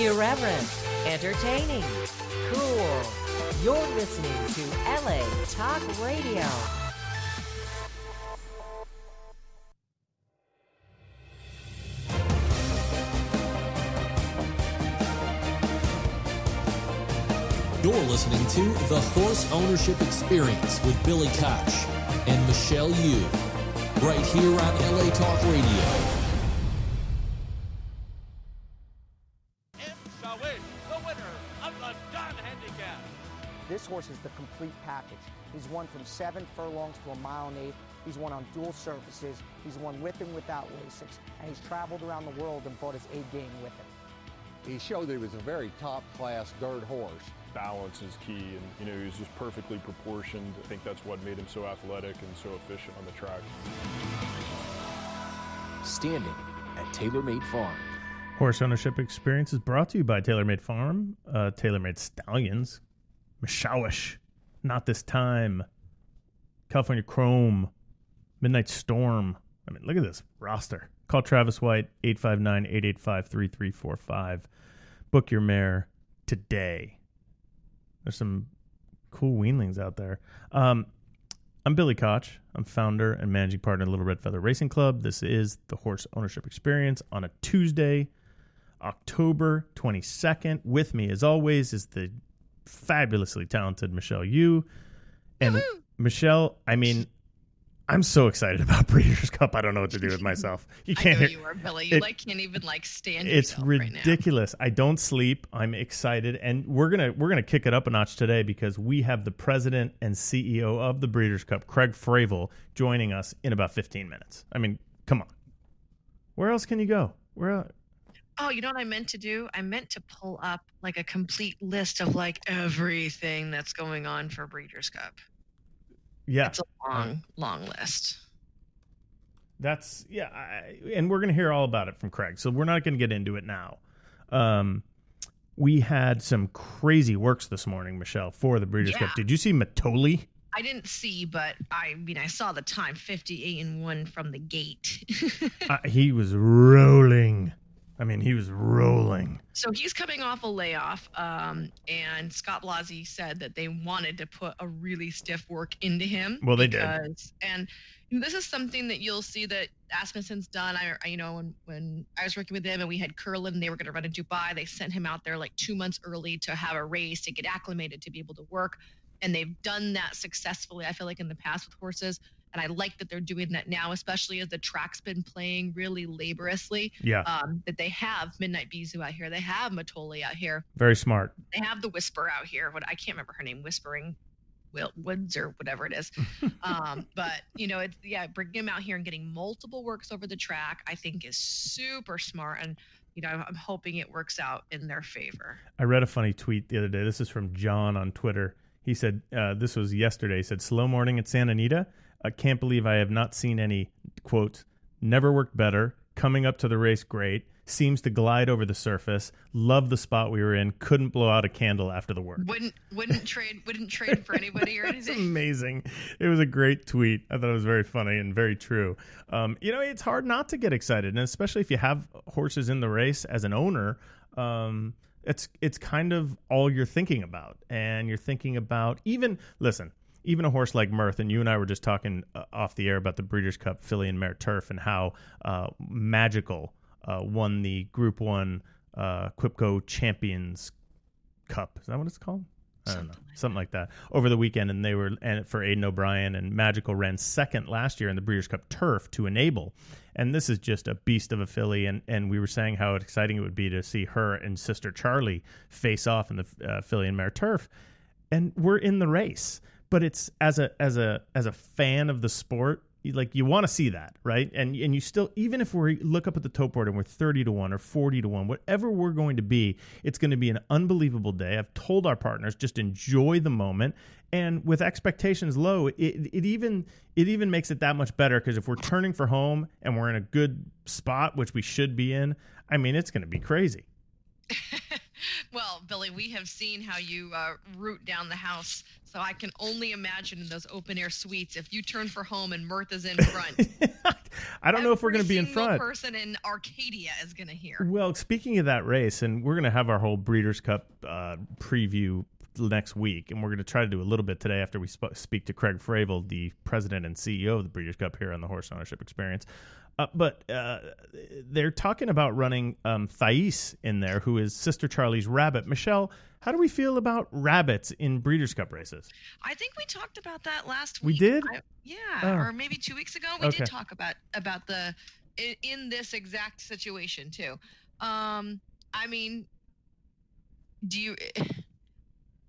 Irreverent, entertaining, cool. You're listening to LA Talk Radio. You're listening to The Horse Ownership Experience with Billy Koch and Michelle Yu, right here on LA Talk Radio. Complete package. He's won from seven furlongs to a mile and eighth. He's won on dual surfaces. He's won with and without Lasix. And he's traveled around the world and brought his A game with him. He showed that he was a very top class dirt horse. balance is key and you know he was just perfectly proportioned i think that's what made him so athletic and so efficient on the track Standing at TaylorMade Farm. Horse ownership experience is brought to you by TaylorMade Farm, uh, TaylorMade Stallions, Mshawish, Not This Time, California Chrome, Midnight Storm. I mean, look at this roster. Call Travis White, 859 885 3345. Book your mare today. There's some cool weanlings out there. Um, I'm Billy Koch. I'm founder and managing partner of Little Red Feather Racing Club. This is the Horse Ownership Experience on a Tuesday, October 22nd. With me, as always, is the fabulously talented Michelle Yu. And mm-hmm. Michelle, I mean, I'm so excited about Breeders' Cup. I don't know what to do with myself. You can't know hear. you are, Billy. You it- like can't even like stand. it's yourself right now. ridiculous. I don't sleep. I'm excited, and we're gonna we're gonna kick it up a notch today because we have the president and CEO of the Breeders' Cup, Craig Fravel, joining us in about 15 minutes. I mean, come on. Where else can you go? Where? Oh, you know what I meant to do? I meant to pull up like a complete list of like everything that's going on for Breeders' Cup. Yeah, It's a long, long list. that's yeah, I, and we're gonna hear all about it from Craig. So we're not gonna get into it now. Um, we had some crazy works this morning, Michelle, for the Breeders' Cup. Did you see Mitole? I didn't see, but I mean, I saw the time 58 and 1 from the gate. uh, he was rolling. I mean, he was rolling. so he's coming off a layoff, um, and Scott Blasi said that they wanted to put a really stiff work into him. Well, they did. And this is something that you'll see that Asmussen's done. I, I you know when when I was working with them and we had Curlin, and they were going to run in Dubai. They sent him out there like two months early to have a race to get acclimated to be able to work, and they've done that successfully. I feel like in the past with horses. And I like that they're doing that now, especially as the track's been playing really laboriously Yeah, um, that they have Midnight Bisou out here. They have Mitole out here. very smart. They have the Whisper out here. What I can't remember her name, Whispering Woods or whatever it is. um, but you know, it's yeah, bringing him out here and getting multiple works over the track, I think is super smart. And you know, I'm hoping it works out in their favor. I read a funny tweet the other day. This is from John on Twitter. He said, uh, this was yesterday. He said, slow morning at Santa Anita. I can't believe I have not seen any, quote, never worked better. Coming up to the race, great. Seems to glide over the surface. Love the spot we were in. Couldn't blow out a candle after the work. Wouldn't wouldn't trade wouldn't trade for anybody or It's anything. amazing. It was a great tweet. I thought it was very funny and very true. Um, you know, it's hard not to get excited, and especially if you have horses in the race as an owner. Um, it's it's kind of all you're thinking about, and you're thinking about even listen. Even a horse like Mirth, and you and I were just talking uh, off the air about the Breeders' Cup Filly and Mare Turf and how uh, magical uh, won the Group One uh, QIPCO Champions Cup. Is that what it's called? I don't know, Something like something like that. Over the weekend, and they were and for Aidan O'Brien and Magical ran second last year in the Breeders' Cup Turf to enable. And this is just a beast of a filly, and and we were saying how exciting it would be to see her and sister Charlie face off in the uh, filly and mare turf, and we're in the race. But it's as a as a as a fan of the sport, you- like you want to see that, right? And and you still even if we look up at the tote board and we're 30 to 1 or 40 to 1, whatever we're going to be, it's going to be an unbelievable day. I've told our partners just enjoy the moment and with expectations low, it, it even it even makes it that much better because if we're turning for home and we're in a good spot, which we should be in, I mean, it's going to be crazy. well, Billy, we have seen how you uh, root down the house, so I can only imagine in those open air suites if you turn for home and Mirtha's in front. I don't know if we're going to be in front. person in Arcadia is going to hear. Well, speaking of that race, and we're going to have our whole Breeders' Cup uh, preview next week, and we're going to try to do a little bit today after we sp- speak to Craig Fravel, the president and CEO of the Breeders' Cup here on the Horse Ownership Experience. Uh, but uh, they're talking about running um, Thais in there, who is Sister Charlie's rabbit. Michelle, how do we feel about rabbits in Breeders' Cup races? I think we talked about that last week. We did? I- yeah, Oh. or maybe two weeks ago. We Okay. did talk about about the in, in this exact situation too. Um, I mean, do you?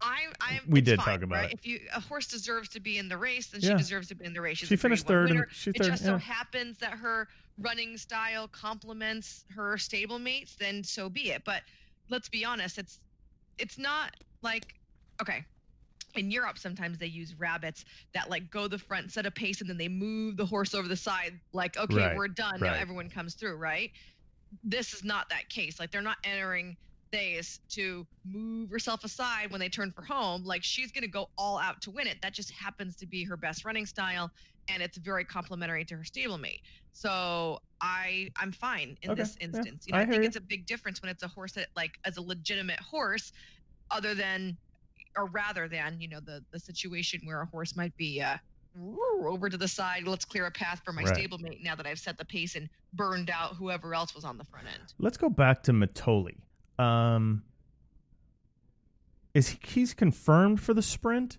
I, I. We did fine, talk about right? it. If you a horse deserves to be in the race, then Yeah. she deserves to be in the race. She's She finished third and she it third, just so yeah. happens that her running style complements her stablemates. Then so be it. But let's be honest, it's it's not like okay in Europe, sometimes they use rabbits that like go the front, set a pace, and then they move the horse over the side. Like, okay, Right, we're done. Now everyone comes through, right? This is not that case. Like, they're not entering Thais to move herself aside when they turn for home. Like, she's going to go all out to win it. That just happens to be her best running style, and it's very complimentary to her stablemate. So I I'm fine in Okay, this yeah, instance. You know, I I, hear think you. it's a big difference when it's a horse that like as a legitimate horse, other than or rather than you know the the situation where a horse might be uh over to the side let's clear a path for my Right. stablemate now that i've set the pace and burned out whoever else was on the front end Let's go back to Mitole. Um, is he, he's confirmed for the sprint?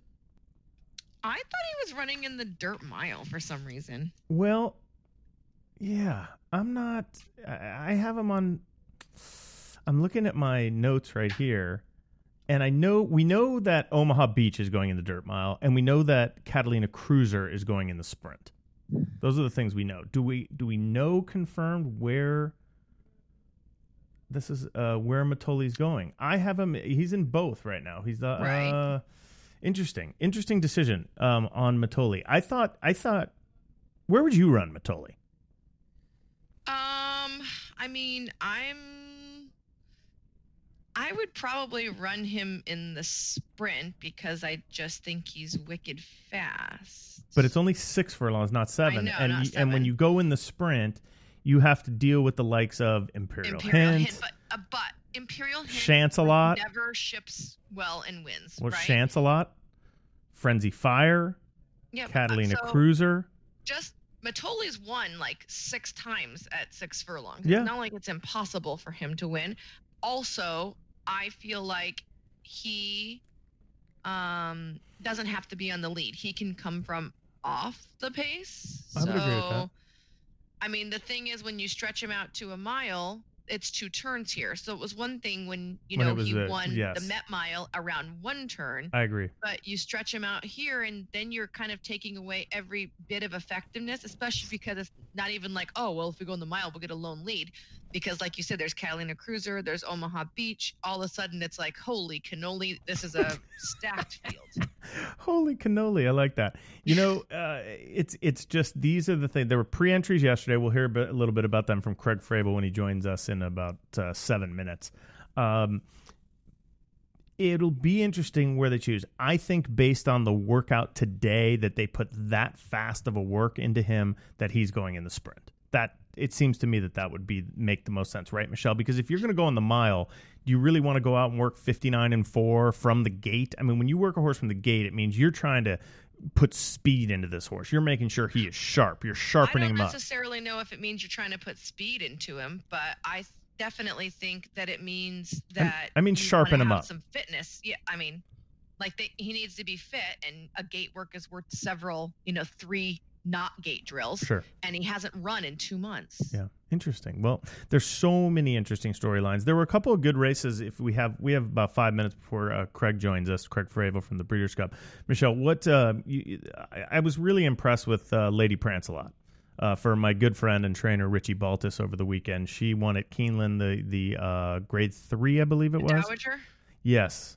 i thought he was running in the dirt mile for some reason Well, yeah, I'm not. I have him on. I'm looking at my notes right here, and I know we know that Omaha Beach is going in the dirt mile, and we know that Catalina Cruiser is going in the sprint. Those are the things we know. Do we do we know confirmed where this is uh, where Mitole's going? I have him. He's in both right now. He's the Right. uh, interesting, interesting decision um, on Mitole. I thought I thought where would you run Mitole? um i mean i'm i would probably run him in the sprint because i just think he's wicked fast But it's only six furlongs, not seven. know, and not you, and when you go in the sprint, you have to deal with the likes of Imperial, imperial Hint, hint, but, uh, but imperial hint Shancelot. never ships well and wins what right Shancelot, Firenze Fire, yeah, but, Catalina so Cruiser. just Mitole's won like six times at six furlongs. Yeah. It's not like it's impossible for him to win. Also, I feel like he um doesn't have to be on the lead. He can come from off the pace. I would so, agree with that. I mean, the thing is, when you stretch him out to a mile, it's two turns here. So it was one thing when you When know he the- won yes. the Met Mile around one turn I agree. but you stretch him out here and then you're kind of taking away every bit of effectiveness especially because it's not even like oh well if we go in the mile we'll get a lone lead because like you said there's catalina cruiser there's omaha beach all of a sudden it's like holy cannoli this is a stacked field Holy cannoli! I like that. You know, uh, it's it's just these are the things. There were pre-entries yesterday. We'll hear a, bit, a little bit about them from Craig Fravel when he joins us in about uh, seven minutes. Um, it'll be interesting where they choose. I think based on the workout today that they put that fast of a work into him that he's going in the sprint. That it seems to me that that would be make the most sense, right, Michelle? Because if you're going to go on the mile, do you really want to go out and work 59 and 4 from the gate? I mean, when you work a horse from the gate, it means you're trying to put speed into this horse. You're making sure he is sharp. You're sharpening him up. i don't necessarily know if it means you're trying to put speed into him but i definitely think that it means that I mean sharpen him up. some fitness yeah i mean like they, he needs to be fit and a gate work is worth several you know three not gate drills Sure. and he hasn't run in two months Yeah, interesting. Well, there's so many interesting storylines. There were a couple of good races. If we have we have about five minutes before uh, Craig joins us, Craig Fravel from the Breeders' Cup. Michelle, what uh, you, I, I was really impressed with uh, Lady Prancealot. Uh, for my good friend and trainer Richie Baltas over the weekend, she won at Keeneland the the uh, grade three, I believe it The was. Dowager? Yes.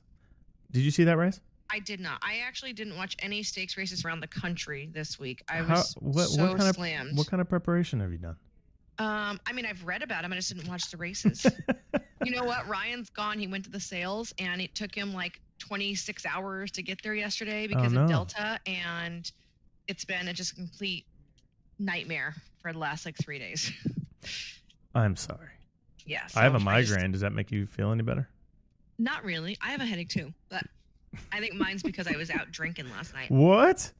Did you see that race? I did not. I actually didn't watch any stakes races around the country this week. I How- was what, so what kind slammed. of what kind of preparation have you done? Um, I mean, I've read about them. I just didn't watch the races. you know what? Ryan's gone. He went to the sales, and it took him like 26 hours to get there yesterday because no. of Delta, and it's been a just complete nightmare for the last like three days. I'm sorry. yeah. I have a so migraine. Does that make you feel any better? not really. I have a headache too, but I think mine's because I was out drinking last night. What?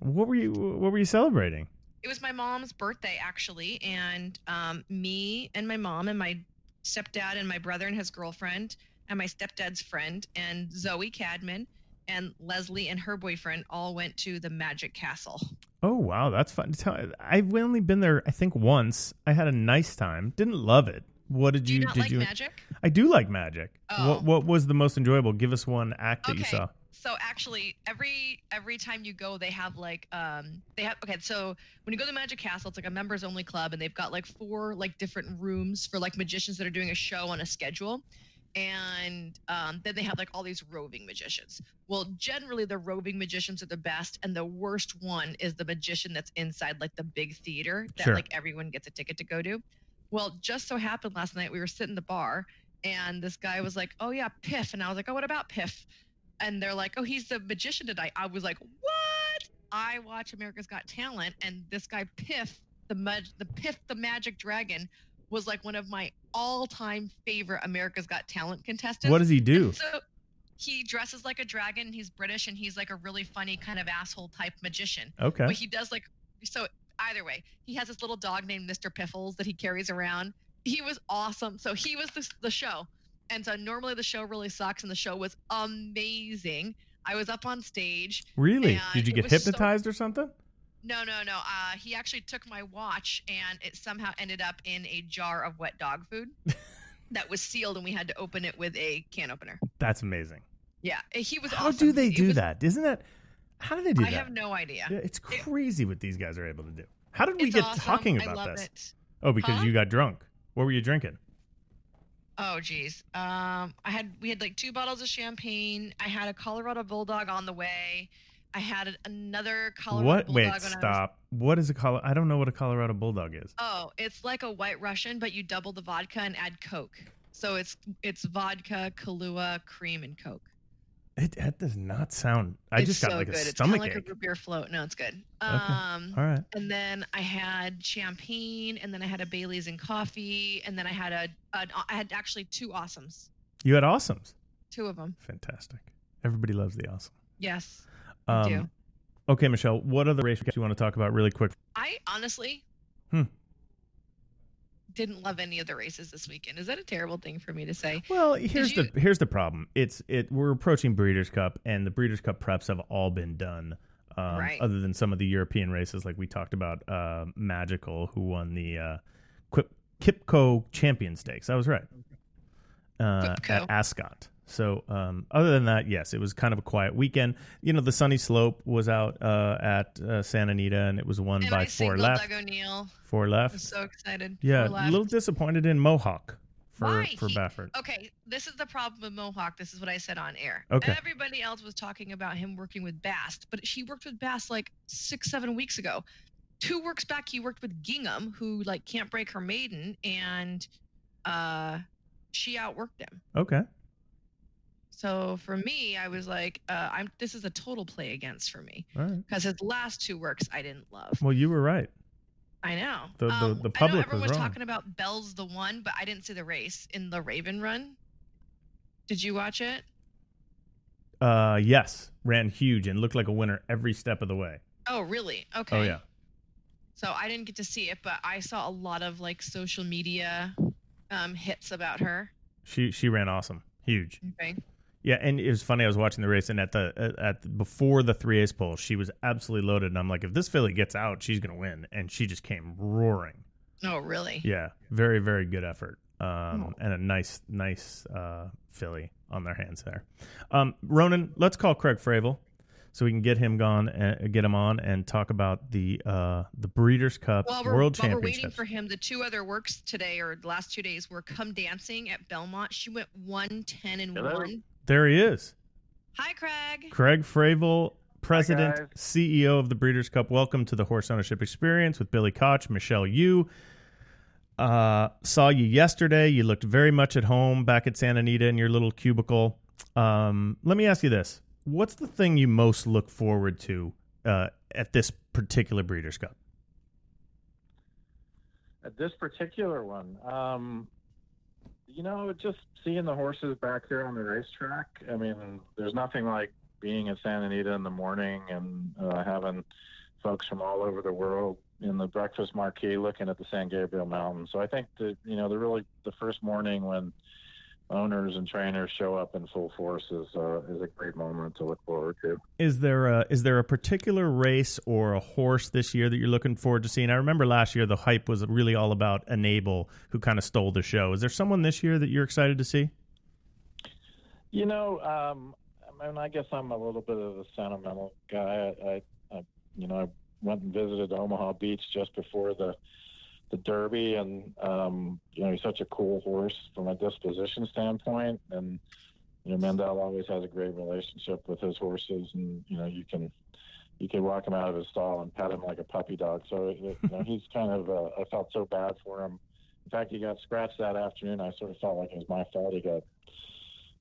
What were you? What were you celebrating? It was my mom's birthday actually, and um, me and my mom and my stepdad and my brother and his girlfriend and my stepdad's friend and Zoe Cadman and Leslie and her boyfriend all went to the Magic Castle. Oh wow, that's fun. To tell, I've only been there, I think, once. I had a nice time. Didn't love it. What did Do you? you not did like you? magic? I do like magic. Oh. What What was the most enjoyable? Give us one act that you Okay. saw. So actually, every every time you go, they have like um they have okay. So when you go to Magic Castle, it's like a members only club, and they've got like four like different rooms for like magicians that are doing a show on a schedule, and um, then they have like all these roving magicians. Well, generally the roving magicians are the best, and the worst one is the magician that's inside like the big theater that Sure. like everyone gets a ticket to go to. Well, just so happened last night we were sitting in the bar, and this guy was like, "Oh yeah, Piff," and I was like, "Oh, what about Piff?" and they're like, "Oh, he's the magician tonight." I was like, "What?" I watch America's Got Talent, and this guy Piff, the mag- the Piff the Magic Dragon, was like one of my all-time favorite America's Got Talent contestants. What does he do? And so he dresses like a dragon. He's British, and he's like a really funny kind of asshole type magician. Okay. But he does like so. Either way, he has this little dog named Mr. Piffles that he carries around. He was awesome. So he was the, the show. And so normally the show really sucks, and the show was amazing. I was up on stage. Really? Did you get was so- hypnotized or something? No, no, no. Uh, he actually took my watch, and it somehow ended up in a jar of wet dog food that was sealed, and we had to open it with a can opener. That's amazing. Yeah, he was. How awesome. do they do was- that? Isn't that? How do they do I that? I have no idea. Yeah, it's crazy what these guys are able to do. How did we It's get awesome. talking I about love this? it. Oh, because Huh? you got drunk. What were you drinking? Oh geez. Um, I had we had like two bottles of champagne. I had a Colorado Bulldog on the way. I had another Colorado what? Bulldog Wait, I was. stop. What is a Colo? I don't know what a Colorado Bulldog is. Oh, it's like a White Russian, but you double the vodka and add Coke. So it's it's vodka, Kahlua, cream, and Coke. It, that does not sound. I it's just got so like good. a it's stomach of like ache. a root beer float. No, it's good. Okay. Um, All right. and then I had champagne, and then I had a Bailey's and coffee, and then I had a, a I had actually two awesomes, You had awesomes. two of them. Fantastic. Everybody loves the awesome. Yes, I do. Okay, Michelle. What other race do you want to talk about really quick? I honestly Hmm. Didn't love any of the races this weekend. Is that a terrible thing for me to say? Well, here's you- the here's the problem. It's it we're approaching Breeders' Cup, and the Breeders' Cup preps have all been done. Um, Right. Other than some of the European races, like we talked about, uh, Magical, who won the uh, Quip, QIPCO Champion Stakes. I was right. Uh, at Ascot. So, um, other than that, yes, it was kind of a quiet weekend. You know, the Sunny Slope was out uh, at uh, Santa Anita, and it was won and by I Fore Left. Doug O'Neill. Fore Left. was so excited. yeah, a little disappointed in Mohawk for Why? for Baffert. Okay, this is the problem with Mohawk. This is what I said on air. Okay. Everybody else was talking about him working with Bast, but she worked with Bast like six, seven weeks ago. Two works back, he worked with Gingham, who like can't break her maiden, and uh, she outworked him. Okay. So for me, I was like, uh, I'm. This is a total play against for me All right. because his last two works I didn't love. Well, you were right. I know. The- the- Um, the I know was everyone was wrong. talking about Bell's the one, but I didn't see the race in the Raven Run. Did you watch it? Uh, yes, ran huge and looked like a winner every step of the way. Oh, really? Okay. Oh yeah. So I didn't get to see it, but I saw a lot of like social media um, hits about her. She she ran awesome, huge. Okay. Yeah, and it was funny. I was watching the race, and at the at, at before the three ace pole, she was absolutely loaded, and I'm like, if this filly gets out, she's gonna win, and she just came roaring. Oh, really? Yeah, very very good effort, um, Oh. and a nice nice uh, filly on their hands there. Um, Ronan, let's call Craig Fravel so we can get him gone and get him on and talk about the uh, the Breeders' Cup While we're, World while we're waiting for him, the two other works today or the last two days were Come Dancing at Belmont. She went one ten and Hello. one. There he is. Hi, Craig. Craig Fravel, President, guys. CEO of the Breeders' Cup. Welcome to the Horse Ownership Experience with Billy Koch, Michelle Yu. Uh, saw you yesterday. You looked very much at home back at Santa Anita in your little cubicle. Um, let me ask you this: What's the thing you most look forward to uh, at this particular Breeders' Cup? At this particular one, um, you know, just seeing the horses back there on the racetrack. I mean, there's nothing like being at Santa Anita in the morning and uh, having folks from all over the world in the breakfast marquee looking at the San Gabriel Mountains. So I think that you know the really the first morning when owners and trainers show up in full force is uh, is a great moment to look forward to. Is there a, is there a particular race or a horse this year that you're looking forward to seeing? I remember last year the hype was really all about Enable, who kind of stole the show. Is there someone this year that you're excited to see? You know, um, I mean, I guess I'm a little bit of a sentimental guy. I, I, I you know, I went and visited Omaha Beach just before the the Derby, and um, you know he's such a cool horse from a disposition standpoint, and you know Mandella always has a great relationship with his horses, and you know you can you can walk him out of his stall and pet him like a puppy dog. So it, you know, he's kind of uh, I felt so bad for him. In fact, he got scratched that afternoon. I sort of felt like it was my fault. He got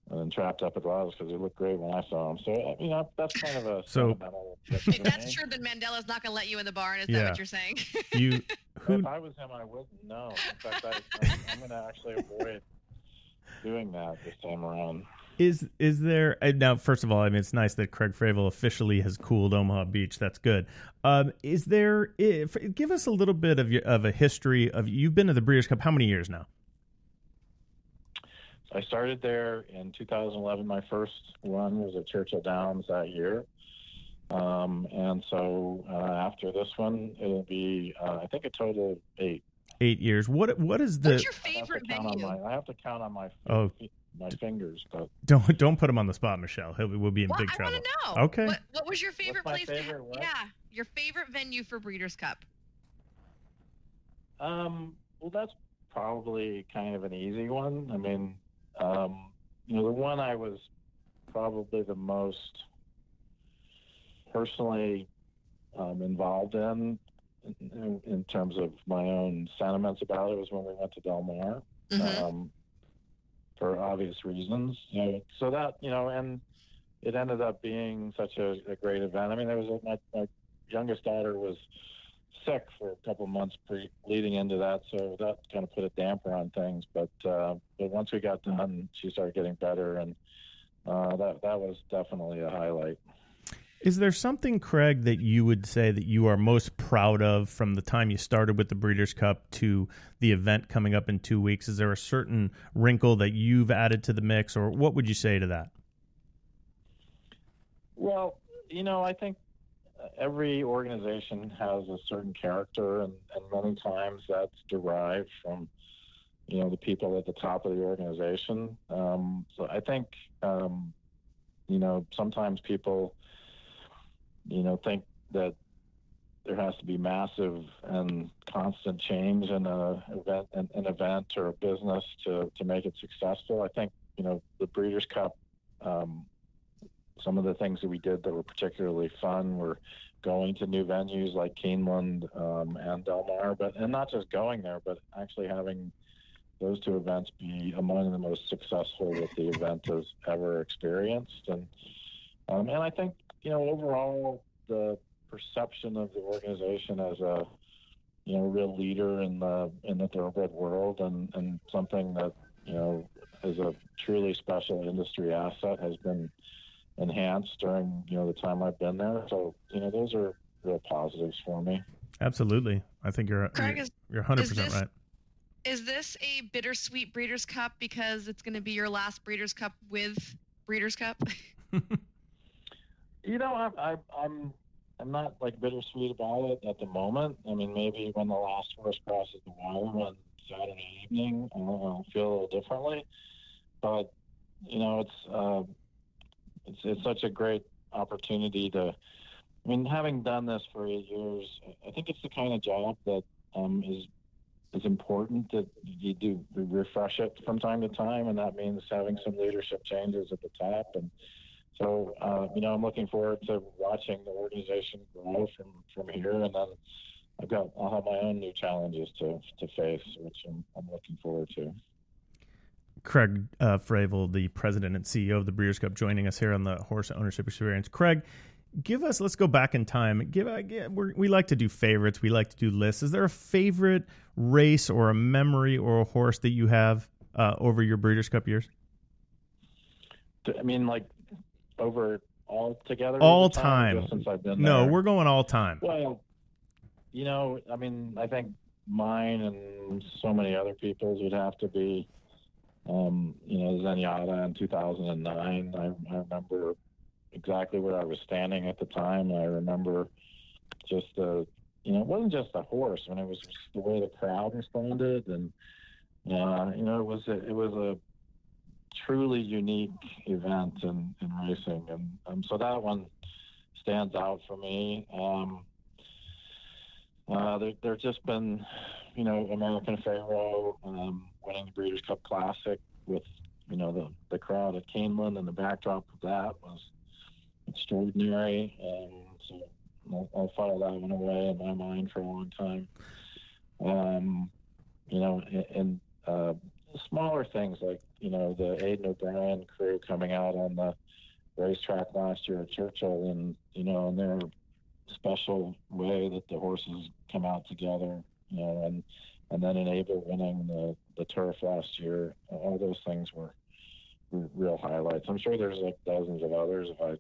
and then trapped up at Laws because he looked great when I saw him. So you know that's kind of a so. If that's true, then Mandella's not going to let you in the barn. Is Yeah. that what you're saying? You who If I was him, I wouldn't know. In fact, I, I, I'm going to actually avoid doing that this time around. is is there uh, now? First of all, I mean it's nice that Craig Fravel officially has cooled Omaha Beach. That's good. Um, is there? If, give us a little bit of your, of a history of you've been to the Breeders' Cup. How many years now? I started there in 2011. My first run was at Churchill Downs that year. Um, and so uh, after this one, it'll be, uh, I think, a total of eight. Eight years. What what is the? What's your I have, to favorite count on venue? my, I have to count on my Oh. my fingers, but Don't don't put him on the spot, Michelle. He'll, we'll be in Well, big I trouble. want to know. Okay. What, what was your favorite my place? to favorite ha- yeah, your favorite venue for Breeders' Cup. Um, well, that's probably kind of an easy one. I mean, um, you know, the one I was probably the most personally um, involved in, in, in terms of my own sentiments about it, was when we went to Del Mar. Mhm. Um, for obvious reasons. You know, so that you know, and it ended up being such a, a great event. I mean, there was a, my, my youngest daughter was sick for a couple months pre leading into that, so that kind of put a damper on things. But uh, but once we got done, she started getting better, and uh, that that was definitely a highlight. Is there something, Craig, that you would say that you are most proud of from the time you started with the Breeders' Cup to the event coming up in two weeks? Is there a certain wrinkle that you've added to the mix, or what would you say to that? Well, you know, I think every organization has a certain character, and, and many times that's derived from, you know, the people at the top of the organization. Um, so I think, um, you know, sometimes people, you know, think that there has to be massive and constant change in a event, an, an event or a business to, to make it successful. I think, you know, the Breeders' Cup. Um, some of the things that we did that were particularly fun were going to new venues like Keeneland um, and Del Mar, but and not just going there, but actually having those two events be among the most successful that the event has ever experienced. And um, and I think you know overall the perception of the organization as a you know real leader in the in the thoroughbred world and and something that you know is a truly special industry asset has been enhanced during you know the time I've been there. So you know those are real positives for me. Absolutely, I think you're Craig, you're, is- you're 100 percent right. Is this a bittersweet Breeders' Cup because it's going to be your last Breeders' Cup with Breeders' Cup? You know, I, I, I'm I'm not like bittersweet about it at the moment. I mean, maybe when the last horse crosses the wire on Saturday evening, I'll, I'll feel a little differently. But you know, it's uh, it's it's such a great opportunity to. I mean, having done this for eight years, I think it's the kind of job that um, is is important that you do refresh it from time to time, and that means having some leadership changes at the top. And so, uh, you know, I'm looking forward to watching the organization grow from from here, and then I've got I'll have my own new challenges to to face, which I'm, I'm looking forward to. Craig uh, Fravel, the president and CEO of the Breeders' Cup, joining us here on the Horse Ownership Experience. Craig, give us. Let's go back in time. Give. Uh, we like to do favorites. We like to do lists. Is there a favorite race or a memory or a horse that you have uh, over your Breeders' Cup years? I mean, like over all together. All time. Since I've been no, we're going all time. Well, you know, I mean, I think mine and so many other people's would have to be, um, you know, Zenyatta in 2009. I, I remember exactly where I was standing at the time. I remember just the, you know, it wasn't just the horse. I mean, it was the way the crowd responded, and uh, you know, it was a, it was a truly unique event in, in racing, and um, so that one stands out for me. Um, uh, there, there's just been, you know, American Pharoah um, winning the Breeders' Cup Classic with, you know, the, the crowd at Keeneland and the backdrop of that was extraordinary. Um, so I'll, I'll, file that one away in my mind for a long time. Um, you know, and, and uh, smaller things like, you know, the Aidan O'Brien crew coming out on the racetrack last year at Churchill and, you know, and their special way that the horses come out together, you know, and and then Enable winning the the turf last year. All those things were, real highlights. I'm sure there's like dozens of others if I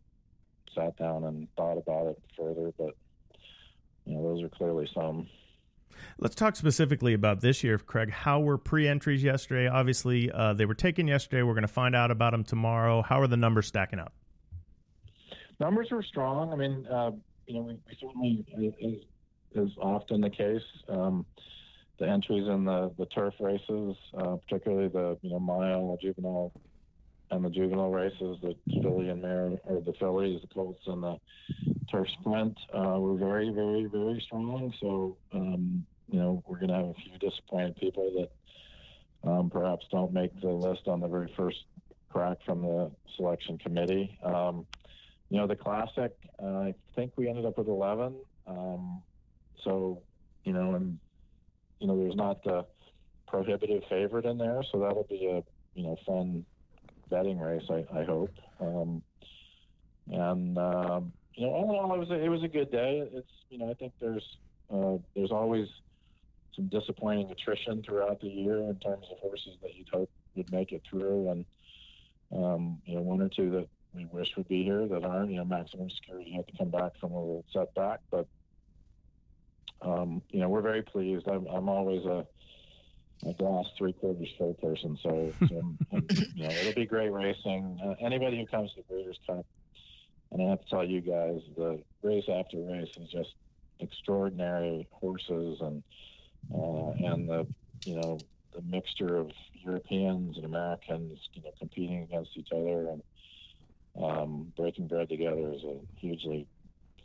sat down and thought about it further, but you know, those are clearly some. Let's talk specifically about this year, Craig. How were pre-entries yesterday? Obviously, uh, they were taken yesterday. We're going to find out about them tomorrow. How are the numbers stacking up? Numbers were strong. I mean, uh, you know, we, we certainly, as is often the case, um, the entries in the, the turf races, uh, particularly the you know mile, the juvenile, and the juvenile races, the filly and mare, or the fillies, the colts, and the turf sprint, uh, were very, very, very strong. So, um, you know, we're going to have a few disappointed people that um, perhaps don't make the list on the very first crack from the selection committee. Um, you know, the classic, uh, I think we ended up with 11. Um, so, you know, and, you know, there's not the prohibitive favorite in there. So that'll be a, you know, fun betting race, I, I hope. Um, and, um, you know, all in all, it was a, it was a good day. It's, you know, I think there's, uh, there's always some disappointing attrition throughout the year in terms of horses that you'd hope would make it through. And, um, you know, one or two that we wish would be here that aren't. You know, maximum security had to come back from a little setback, but um, you know, we're very pleased. I'm, I'm always a, a glass three quarters full person, so, so you know, it'll be great racing. Uh, anybody who comes to Breeders' Cup, and I have to tell you guys, the race after race is just extraordinary horses and uh, and the you know the mixture of Europeans and Americans, you know, competing against each other and um, breaking bread together is a hugely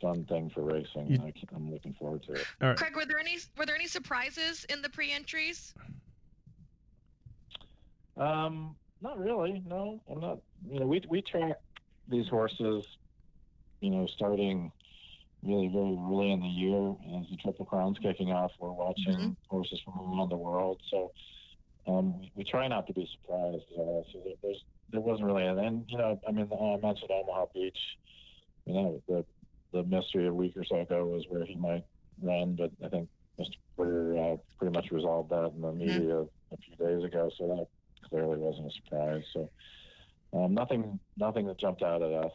fun thing for racing. You, I, am looking forward to it. Right. Craig, were there any were there any surprises in the pre-entries? Um, not really. No, I'm not. You know, we we track these horses. You know, starting really very early in the year as the Triple Crown's kicking off. We're watching mm-hmm. horses from around the world, so um, we, we, try not to be surprised. Uh, so there's there wasn't really, and, and you know, I mean, I mentioned Omaha Beach. You know, the the mystery a week or so ago was where he might run, but I think Mr. Porter uh, pretty much resolved that in the mm-hmm. media mm-hmm. a few days ago. So that clearly wasn't a surprise. So um, nothing, nothing that jumped out at us.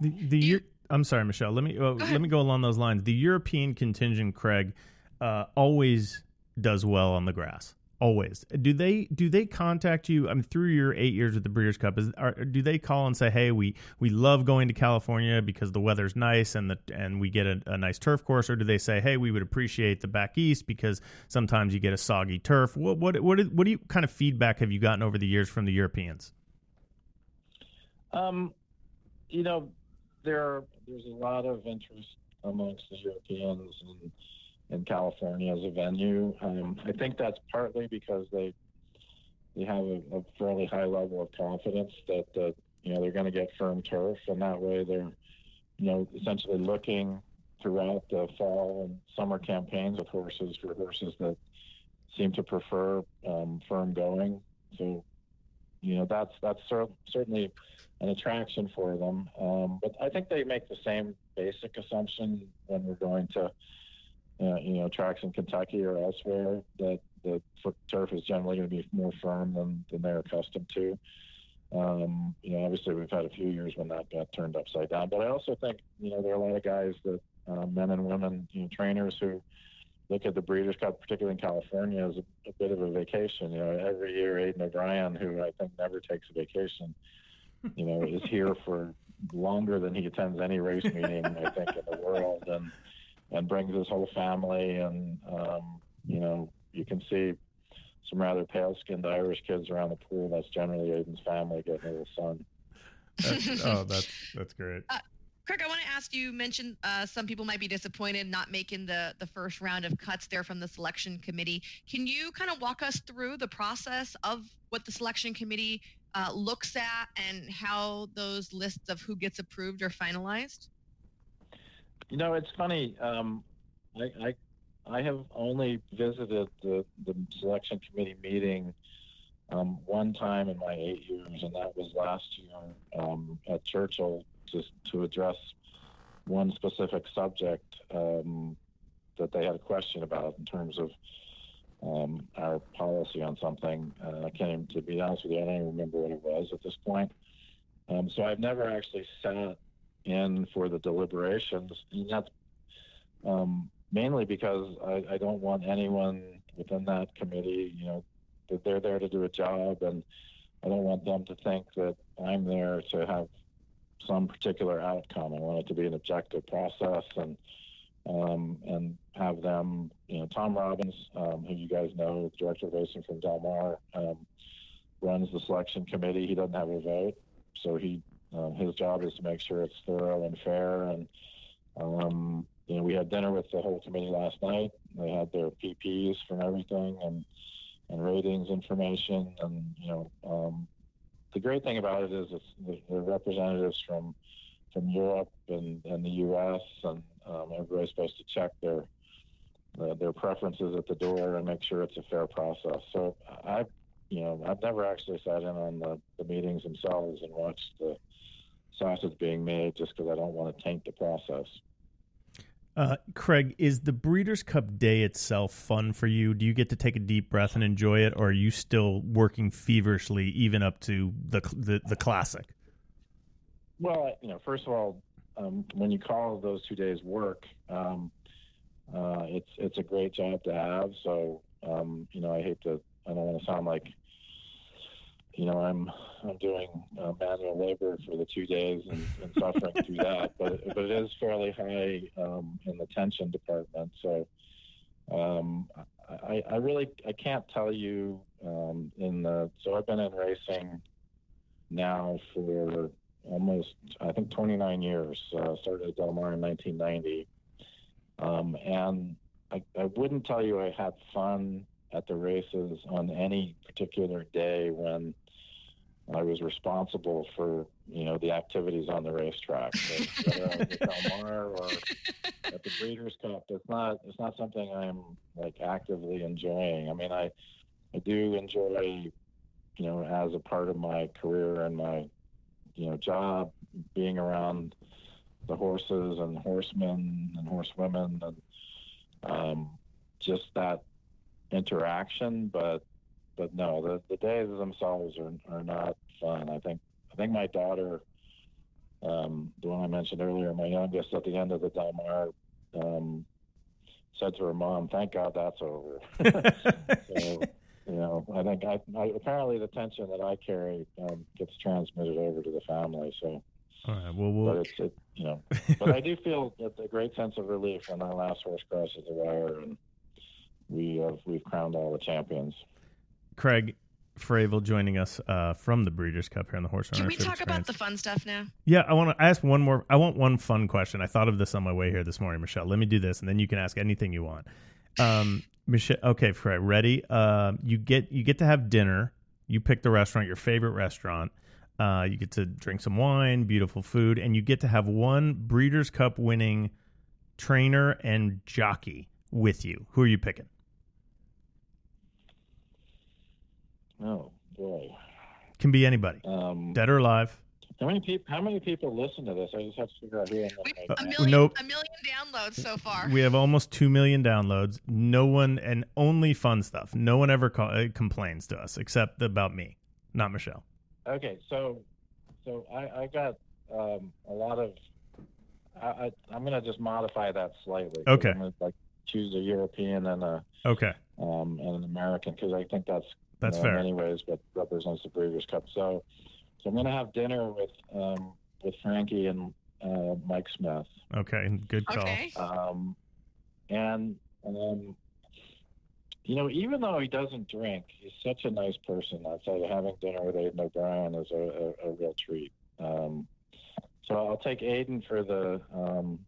The the year. I'm sorry, Michelle. Let me uh, let me go along those lines. The European contingent, Craig, uh, always does well on the grass always. Do they do they contact you i mean through your eight years with the breeders cup is are, do they call and say hey we we love going to california because the weather's nice and the and we get a, a nice turf course or do they say hey we would appreciate the back east because sometimes you get a soggy turf. What what what, what do you kind of feedback have you gotten over the years from the europeans? Um you know there there's a lot of interest amongst the europeans and in California as a venue. Um, I think that's partly because they they have a, a fairly high level of confidence that you know they're going to get firm turf, and that way they're you know essentially looking throughout the fall and summer campaigns with horses for horses that seem to prefer um, firm going. So, you know, that's that's cer- certainly an attraction for them. Um, but I think they make the same basic assumption when we're going to, uh, you know, tracks in Kentucky or elsewhere that the turf is generally going to be more firm than, than they're accustomed to. Um, you know, obviously we've had a few years when that got turned upside down, but I also think, you know, there are a lot of guys that, uh, men and women, you know, trainers who look at the Breeders' Cup, particularly in California, as a, a bit of a vacation. You know, every year Aidan O'Brien, who I think never takes a vacation, you know, is here for longer than he attends any race meeting, I think, in the world, and and brings his whole family, and um, you know, you can see some rather pale-skinned Irish kids around the pool. That's generally Aidan's family getting a little sun. That's, oh, that's that's great. Uh, Craig, I want to ask you. Mentioned uh, some people might be disappointed not making the the first round of cuts there from the selection committee. Can you kind of walk us through the process of what the selection committee uh, looks at and how those lists of who gets approved are finalized? You know, it's funny. Um, I, I I have only visited the, the selection committee meeting um, one time in my eight years, and that was last year um, at Churchill just to address one specific subject um, that they had a question about in terms of um, our policy on something. Uh, I can't even, to be honest with you, I don't even remember what it was at this point. Um, so I've never actually sat in for the deliberations, and that's um, mainly because I, I don't want anyone within that committee, you know, that they're there to do a job, and I don't want them to think that I'm there to have some particular outcome. I want it to be an objective process, and um, and have them, you know, Tom Robbins, um, who you guys know, director of racing from Del Mar, um, runs the selection committee. He doesn't have a vote, so he um, his job is to make sure it's thorough and fair. And um, you know, we had dinner with the whole committee last night. They had their PPs from everything and and ratings information, and you know, um, the great thing about it is it's the, representatives from from Europe and, and the U.S. and um, everybody's supposed to check their uh, their preferences at the door and make sure it's a fair process. So I, you know, I've never actually sat in on the, the meetings themselves and watched the sausage being made just because I don't want to taint the process. Uh, Craig, is the Breeders' Cup Day itself fun for you? Do you get to take a deep breath and enjoy it, or are you still working feverishly even up to the the, the classic? Well, you know, first of all, um, when you call those two days work, um, uh, it's it's a great job to have. So, um, you know, I hate to, I don't want to sound like you know, I'm I'm doing uh, manual labor for the two days and, and suffering through that, but but it is fairly high um, in the tension department. So um, I, I really I can't tell you um, in the so I've been in racing now for almost I think 29 years. Uh, started at Del Mar in 1990, um, and I, I wouldn't tell you I had fun at the races on any particular day when I was responsible for you know the activities on the racetrack, whether I was at Del Mar or at the Breeders' Cup. It's not it's not something I'm like actively enjoying. I mean, I I do enjoy you know as a part of my career and my you know job being around the horses and horsemen and horsewomen and um, just that interaction, but but no, the, the days themselves are, are not fun. I think I think my daughter, um, the one I mentioned earlier, my youngest, at the end of the Del Mar, um, said to her mom, "Thank God that's over." so, you know, I think I, I, apparently the tension that I carry um, gets transmitted over to the family. So. All right. Well, we'll... but it's it, you know, but I do feel a great sense of relief when our last horse crosses the wire and we have we've crowned all the champions. Craig Fravel joining us uh, from the Breeders' Cup here on the Horse Can we talk Experience. about the fun stuff now? Yeah, I want to ask one more. I want one fun question. I thought of this on my way here this morning, Michelle. Let me do this, and then you can ask anything you want. Um, Michelle, okay, Craig, ready? Uh, you get you get to have dinner. You pick the restaurant, your favorite restaurant. Uh, you get to drink some wine, beautiful food, and you get to have one Breeders' Cup winning trainer, and jockey with you. Who are you picking? Oh boy. Can be anybody, Um, dead or alive. how many people? How many people listen to this? I just have to figure out who I'm gonna a make. million, nope. a million downloads so far. We have almost two million downloads. No one and only fun stuff. No one ever call, uh, complains to us except about me, not Michelle. Okay, so so I, I got um, a lot of. I, I, I'm gonna just modify that slightly. Okay. I'm gonna like choose a European and a Okay, um, and an American because I think that's that's you know, fair. in many ways what represents the Breeders' Cup. So so I'm gonna have dinner with um, with Frankie and uh, Mike Smith. Okay, good call. Okay. Um, and um, you know, even though he doesn't drink, he's such a nice person. I'd say having dinner with Aidan O'Brien is a, a, a real treat. Um, so I'll take Aidan for the um,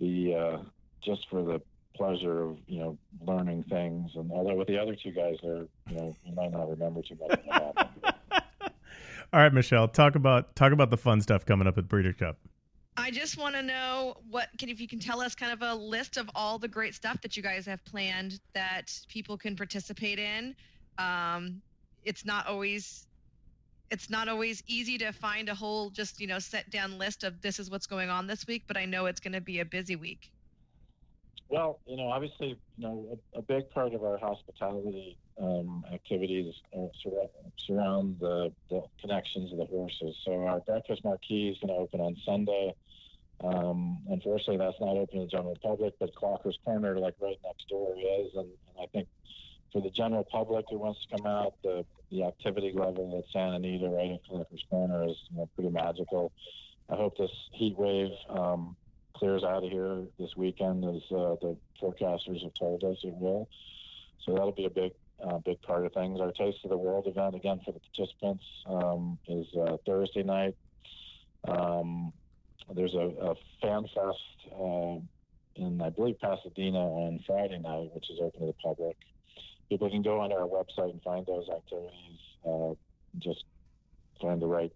the uh, just for the pleasure of you know learning things. And although with the other two guys, they're you know you might not remember too much. of what happened. All right, Michelle, talk about talk about the fun stuff coming up at Breeder Cup. I just want to know what can if you can tell us kind of a list of all the great stuff that you guys have planned that people can participate in. Um, it's not always it's not always easy to find a whole just you know set down list of this is what's going on this week, but I know it's going to be a busy week. Well, you know, obviously, you know, a, a big part of our hospitality um, activities uh, surround, surround the, the connections of the horses. So our breakfast marquee is going to open on Sunday. Um, unfortunately, that's not open to the general public, but Clocker's Corner, like right next door, is. And, and I think for the general public who wants to come out, the, the activity level at Santa Anita right at Clocker's Corner is you know, pretty magical. I hope this heat wave um, clears out of here this weekend, as uh, the forecasters have told us it will. So that'll be a big, uh, big part of things. Our Taste of the World event, again for the participants, um, is uh, Thursday night. Um, there's a, a fan fest uh, in, I believe, Pasadena on Friday night, which is open to the public. People can go on our website and find those activities. Uh, just find the right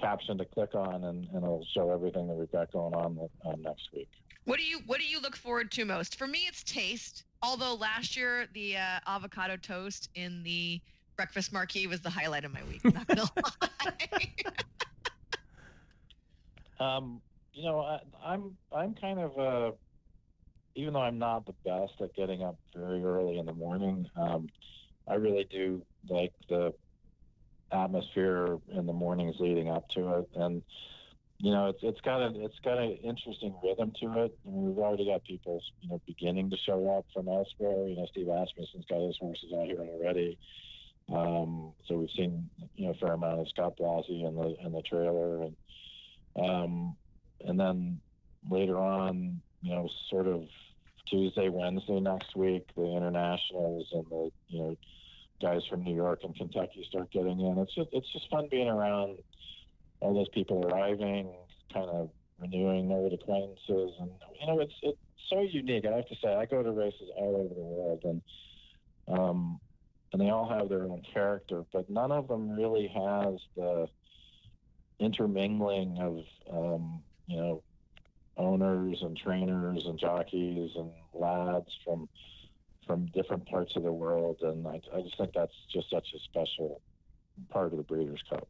caption to click on, and, and it'll show everything that we've got going on um, next week. What do you what do you look forward to most? For me, it's taste. Although last year the uh, avocado toast in the breakfast marquee was the highlight of my week. Not gonna lie. Um, you know, I, I'm I'm kind of uh, even though I'm not the best at getting up very early in the morning, um, I really do like the atmosphere in the mornings leading up to it, and you know, it's it's got a it's got an interesting rhythm to it. I mean, we've already got people, you know, beginning to show up from elsewhere. You know, Steve Asmussen's got his horses out here already. Um, so we've seen, you know, a fair amount of Scott Blasi in the in the trailer, and um, and then later on, you know, sort of Tuesday, Wednesday next week, the internationals and the you know guys from New York and Kentucky start getting in. It's just it's just fun being around all those people arriving, kind of renewing old acquaintances, and you know it's it's so unique. I have to say, I go to races all over the world, and um, and they all have their own character, but none of them really has the intermingling of um, you know owners and trainers and jockeys and lads from from different parts of the world, and I, I just think that's just such a special part of the Breeders' Cup.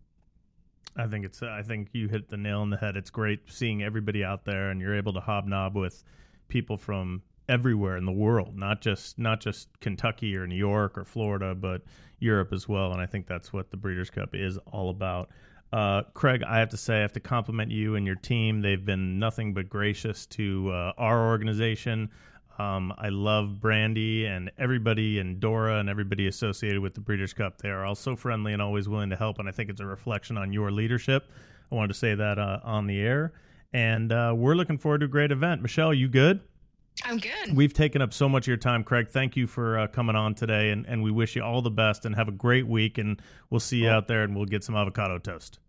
I think it's. I think you hit the nail on the head. It's great seeing everybody out there, and you're able to hobnob with people from everywhere in the world, not just not just Kentucky or New York or Florida, but Europe as well. And I think that's what the Breeders' Cup is all about. Uh, Craig, I have to say, I have to compliment you and your team. They've been nothing but gracious to uh, our organization. Um, I love Brandy and everybody and Dora and everybody associated with the Breeders' Cup. They are all so friendly and always willing to help, and I think it's a reflection on your leadership. I wanted to say that uh, on the air, and uh, we're looking forward to a great event. Michelle, you good? I'm good. We've taken up so much of your time, Craig. Thank you for uh, coming on today, and, and we wish you all the best and have a great week. And we'll see you out there, and we'll get some avocado toast.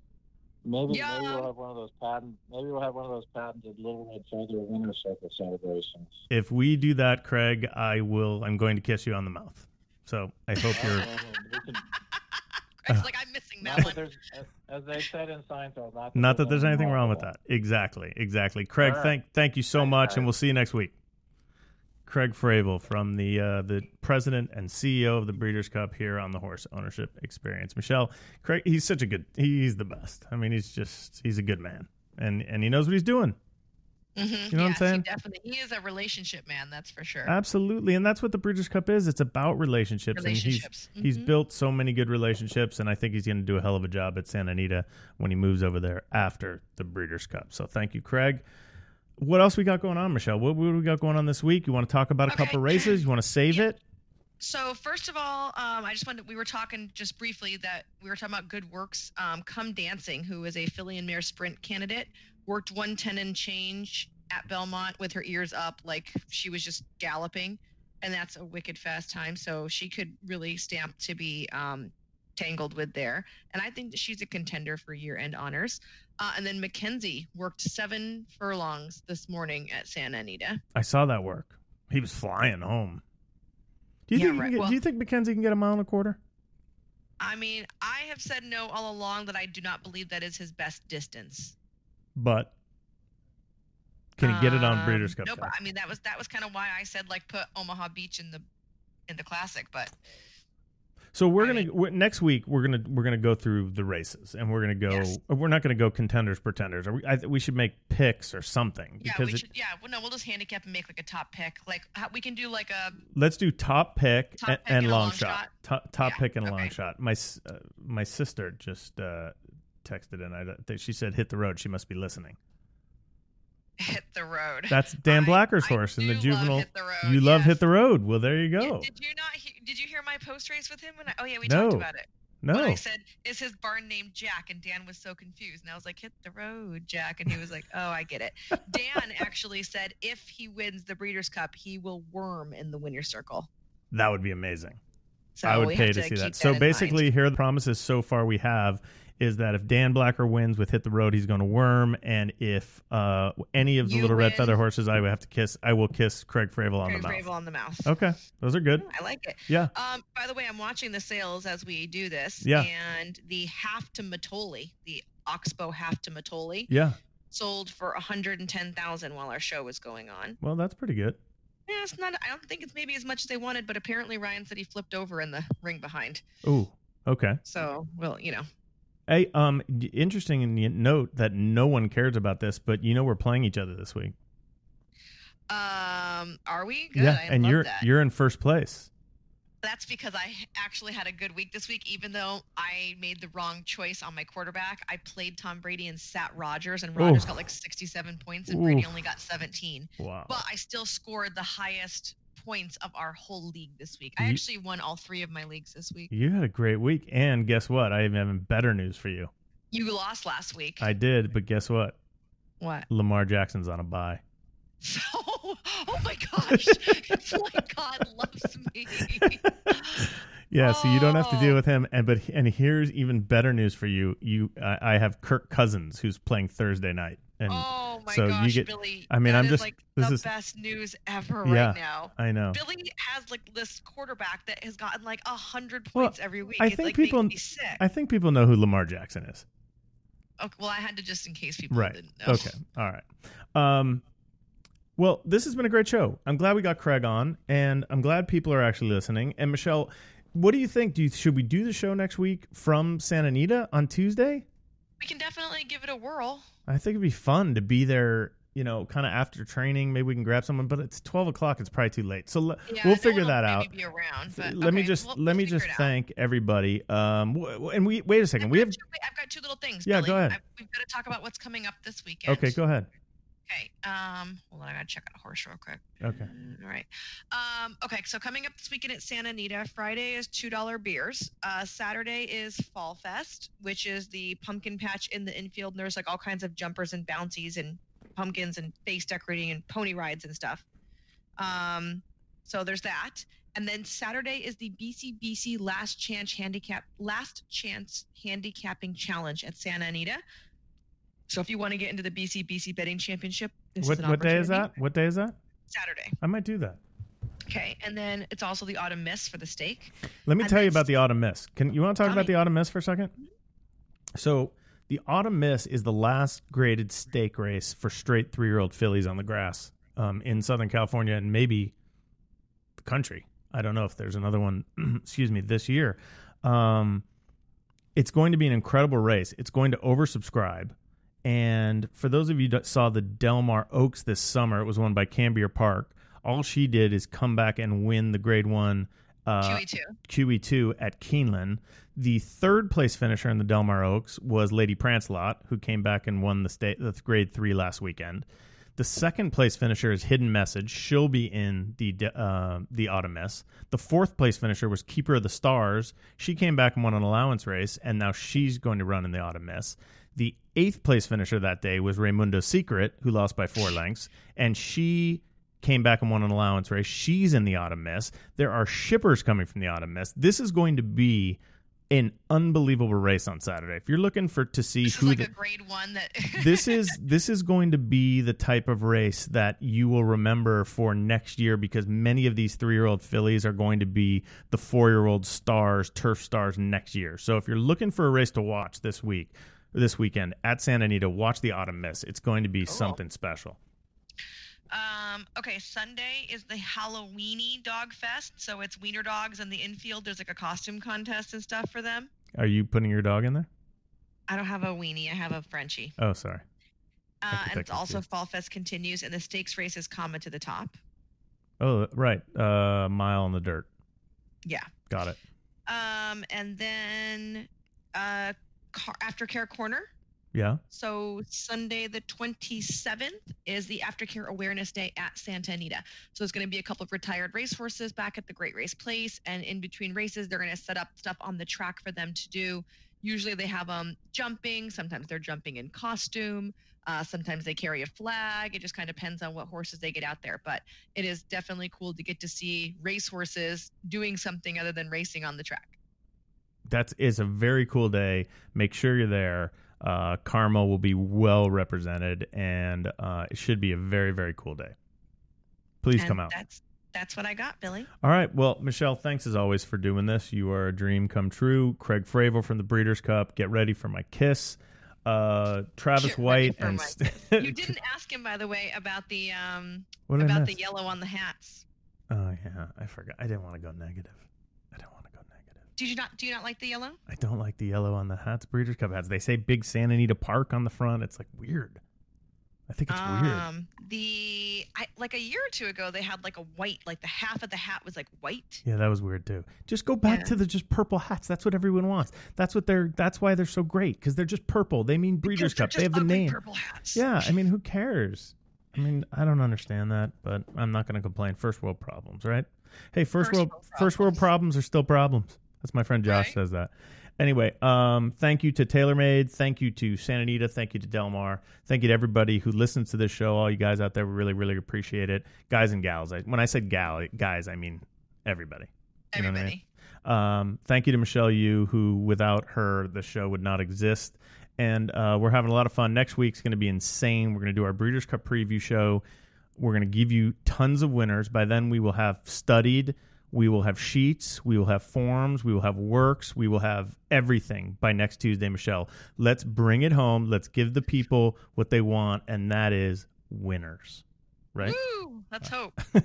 Maybe, Yeah. maybe we'll have one of those patent. Maybe we'll have one of those patented Little Red Feather Winter Circle celebrations. If we do that, Craig, I will. I'm going to kiss you on the mouth. So I hope you're. We can- Greg's uh, like I'm missing King Not that Melon. there's, as, as they said in Seinfeld, not that, Not that there's anything wrong with with that. Exactly, exactly. Craig, All right. thank thank you so Thanks, much, guys. and we'll see you next week. Craig Fravel from the uh, the president and CEO of the Breeders' Cup here on the Horse Ownership Experience. Michelle, Craig, he's such a good. He's the best. I mean, he's just he's a good man, and and he knows what he's doing. Mhm. You know what I'm saying? He definitely, he is a relationship man. That's for sure. Absolutely, and that's what the Breeders' Cup is. It's about relationships, Relationships. and he's he's Mhm. built so many good relationships, and I think he's going to do a hell of a job at Santa Anita when he moves over there after the Breeders' Cup. So thank you, Craig. What else we got going on, Michelle? What, what we got going on this week? You want to talk about a Okay. couple races? You want to save Yeah. it? So first of all, um, I just wanted we were talking just briefly that we were talking about Good Works. Um, Come Dancing, who is a filly and mare sprint candidate, worked 110 and change at Belmont with her ears up, like she was just galloping, and that's a wicked fast time. So she could really stamp to be um, tangled with there. And I think that she's a contender for year-end honors. Uh, and then Mackenzie worked seven furlongs this morning at Santa Anita. I saw that work. He was flying home. Do you Yeah, think? right. can get, Well- do you think Mackenzie can get a mile and a quarter? I mean, I have said no all along that I do not believe that is his best distance. But can he get it on Um, Breeders' Cup? Nope. track? I mean, that was that was kind of why I said like put Omaha Beach in the in the classic, but So we're gonna mean- w- next week we're gonna we're gonna go through the races and we're gonna go. Yes. We're not gonna go contenders pretenders. We, I, we should make picks or something yeah, we it, should. Yeah, well, no, we'll just handicap and make like a top pick. Like how, we can do like a let's do top pick, Top and, pick and and long, long shot. shot? Top, top Yeah, pick and a long shot. My uh, my sister just uh, texted in. I she said hit the road. She must be listening. Hit the road. That's Dan I- Blacker's I horse in the love juvenile. Hit the you love hit the road. Well, there you Yeah, go. Did you not? He- did you hear my post race with him? When I, oh yeah, we No. talked about it. no, When I said, "Is his barn named Jack?" and Dan was so confused, and I was like, "Hit the road, Jack," and he was like, "Oh, I get it." Dan actually said, if he wins the Breeders' Cup, he will worm in the winner's circle. that would be amazing. So I would pay have to see keep that. So in mind. basically, here are the promises so far we have is that if Dan Blacker wins with Hit the Road, he's going to worm, and if uh, any of the You little red feather horses I would have to kiss, I will kiss Craig Fravel on Craig the mouth. Fravel on the mouth. Okay, those are good. I like it. Yeah, Um, by the way, I'm watching the sales as we do this. Yeah. And the half to Mitole, the Oxbow half to Mitole, yeah. sold for 110,000 while our show was going on. Well, that's pretty good. Yeah, it's not. I don't think it's maybe as much as they wanted, but apparently Ryan said he flipped over in the ring behind. Ooh, okay. So, well, you know, Hey, um, interesting note that no one cares about this, but you know we're playing each other this week. um, are we good? yeah, I and love you're that. you're in first place. That's because I actually had a good week this week, even though I made the wrong choice on my quarterback. I played Tom Brady and sat Rogers, and Rogers Oof. got like 67 points, and Brady only got 17. Wow. But I still scored the highest points of our whole league this week. I You- actually won all three of my leagues this week. You had a great week, and guess what? I even have better news for you. You lost last week. I did, but guess what? what? Lamar Jackson's on a bye. So, oh, oh my gosh, it's like God loves me. yeah, so you don't have to deal Oh. with him. And but and here's even better news for you. You, I I have Kirk Cousins who's playing Thursday night, and oh my so you gosh, get- Billy! I mean, I'm is, just- like this the is- best news ever Yeah. right now. I know. Billy has like this quarterback that has gotten like a hundred Well, points every week. I it's think like people- sick. I think people know who Lamar Jackson is. okay, well, I had to just in case people Right. didn't know. Okay. All right. Um, well, this has been a great show. I'm glad we got Craig on, and I'm glad people are actually listening. And Michelle, what do you think? Do you, should we do the show next week from Santa Anita on Tuesday? We can definitely give it a whirl. I think it'd be fun to be there. You know, kind of after training, maybe we can grab someone. But it's 12 o'clock; it's probably too late. So l- Yeah, we'll figure that out. Around, let me just we'll- let we'll me just thank everybody. Um, and we wait a second. I've We got have two, wait, I've got two little things. Yeah, Billy. go ahead. I've, we've got to talk about what's coming up this weekend. okay. Go ahead. Okay. Um. Hold on. I gotta check out a horse real quick. Okay. All right. Um, okay, so coming up this weekend at Santa Anita, Friday is two dollar beers. Uh, Saturday is Fall Fest, which is the pumpkin patch in the infield. And there's like all kinds of jumpers and bouncies and pumpkins and face decorating and pony rides and stuff. Um, so there's that. And then Saturday is the BCBC Last Chance Handicap Last Chance Handicapping Challenge at Santa Anita. So if you want to get into the BCBC Betting Championship, this What what day is that? What day is that? Saturday. I might do that. Okay, and then it's also the Autumn Miss for the stake. Let me And tell you about the Autumn Miss. Can you want to talk about me. the Autumn Miss for a second? So the Autumn Miss is the last graded stake race for straight three year old fillies on the grass um, in Southern California and maybe the country. I don't know if there's another one, excuse me, this year. Um, it's going to be an incredible race. It's going to oversubscribe. And for those of you that saw the Del Mar Oaks this summer, it was won by Cambier Parc. All she did is come back and win the Grade One uh, QE2. QE2 at Keeneland. The third place finisher in the Del Mar Oaks was Lady Prancealot, who came back and won the state the Grade Three last weekend. The second place finisher is Hidden Message. She'll be in the uh, the Autumn Miss. The fourth place finisher was Keeper of the Stars. She came back and won an allowance race, and now she's going to run in the Autumn Miss. The eighth place finisher that day was Raymundo Secret, who lost by four lengths, and she came back and won an allowance race. She's in the Autumn Miss. There are shippers coming from the Autumn Miss. This is going to be an unbelievable race on Saturday. If you're looking for to see This who like the, a grade one that. this is this is going to be the type of race that you will remember for next year because many of these three year old fillies are going to be the four year old stars, turf stars next year. So if you're looking for a race to watch this week, this weekend at Santa Anita, watch the Autumn Miss. It's going to be something special. Um, okay, Sunday is the Halloweeny Dog Fest. So it's wiener dogs in the infield. There's like a costume contest and stuff for them. Are you putting your dog in there? I don't have a weenie. I have a Frenchie. Oh, sorry. Uh, and it's also confused. Fall Fest continues, and the stakes race is Comma to the top. Oh, right. Uh, mile in the dirt. Yeah. Got it. Um, and then uh, car- Aftercare Corner. Yeah. So Sunday the 27th is the Aftercare Awareness Day at Santa Anita. So it's going to be a couple of retired racehorses back at the Great Race Place, and in between races, they're going to set up stuff on the track for them to do. Usually they have um jumping. Sometimes they're jumping in costume. Uh, sometimes they carry a flag. It just kind of depends on what horses they get out there. But it is definitely cool to get to see racehorses doing something other than racing on the track. That is it's a very cool day. Make sure you're there. Uh, CARMA will be well represented, and uh, it should be a very, very cool day. Please And come out. That's that's what I got, Billy. All right. Well, Michelle, thanks as always for doing this. You are a dream come true. Craig Fravel from the Breeders' Cup. Get ready for my kiss. Uh, Travis White and St- You didn't ask him, by the way, about the um What about the yellow on the hats. Oh yeah, I forgot. I didn't want to go negative. I don't want to Did you not? Do you not like the yellow? I don't like the yellow on the hats. Breeders' Cup hats. They say Big Santa Anita Park on the front. It's like weird. I think it's weird. Um, the I, like a year or two ago, they had like a white, like the half of the hat was like white. Yeah, that was weird too. Just go back Yeah. to the just purple hats. That's what everyone wants. That's what they're. That's why they're so great because they're just purple. They mean Breeders' Cup. They have the name. purple hats. Yeah, I mean, who cares? I mean, I don't understand that, but I'm not going to complain. First world problems, right? Hey, first, First world, world first world problems are still problems. That's my friend Josh Right. says that. Anyway, um, thank you to TaylorMade. Thank you to Santa Anita. Thank you to Del Mar. Thank you to everybody who listens to this show. All you guys out there, we really, really appreciate it. Guys and gals. I, when I said gal, guys, I mean everybody. You know what I mean? Everybody. Um, thank you to Michelle Yu, who without her, the show would not exist. And uh, we're having a lot of fun. Next week's going to be insane. We're going to do our Breeders' Cup preview show. We're going to give you tons of winners. By then, we will have studied. We will have sheets. We will have forms. We will have works. We will have everything by next Tuesday, Michelle. Let's bring it home. Let's give the people what they want, and that is winners. Right? Woo! Let's hope. All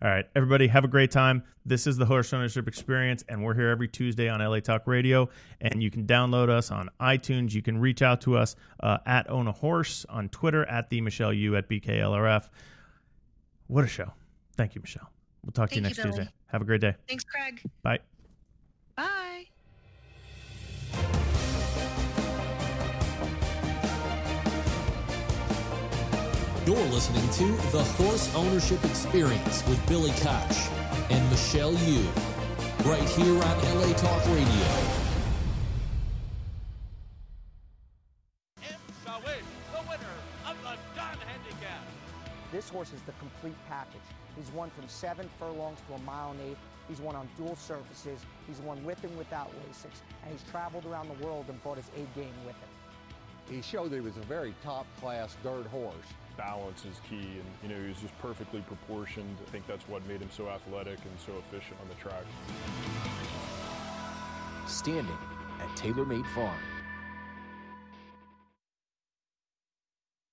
right, everybody, have a great time. This is the Horse Ownership Experience, and we're here every Tuesday on LA Talk Radio. And you can download us on iTunes. You can reach out to us uh, at Own a Horse on Twitter at the Michelle U at BKLRF. What a show! Thank you, Michelle. We'll talk to you next you. Tuesday. Have a great day. Thanks, Craig. Bye. Bye. You're listening to The Horse Ownership Experience with Billy Koch and Michelle Yu, right here on LA Talk Radio. M. Shawish, the winner of the Don Handicap. This horse is the complete package. He's won from seven furlongs to a mile and eight. He's won on dual surfaces. He's won with and without Lasix. And he's traveled around the world and brought his A game with him. He showed that he was a very top-class dirt horse. Balance is key, and you know he was just perfectly proportioned. I think that's what made him so athletic and so efficient on the track. Standing at TaylorMade Farm.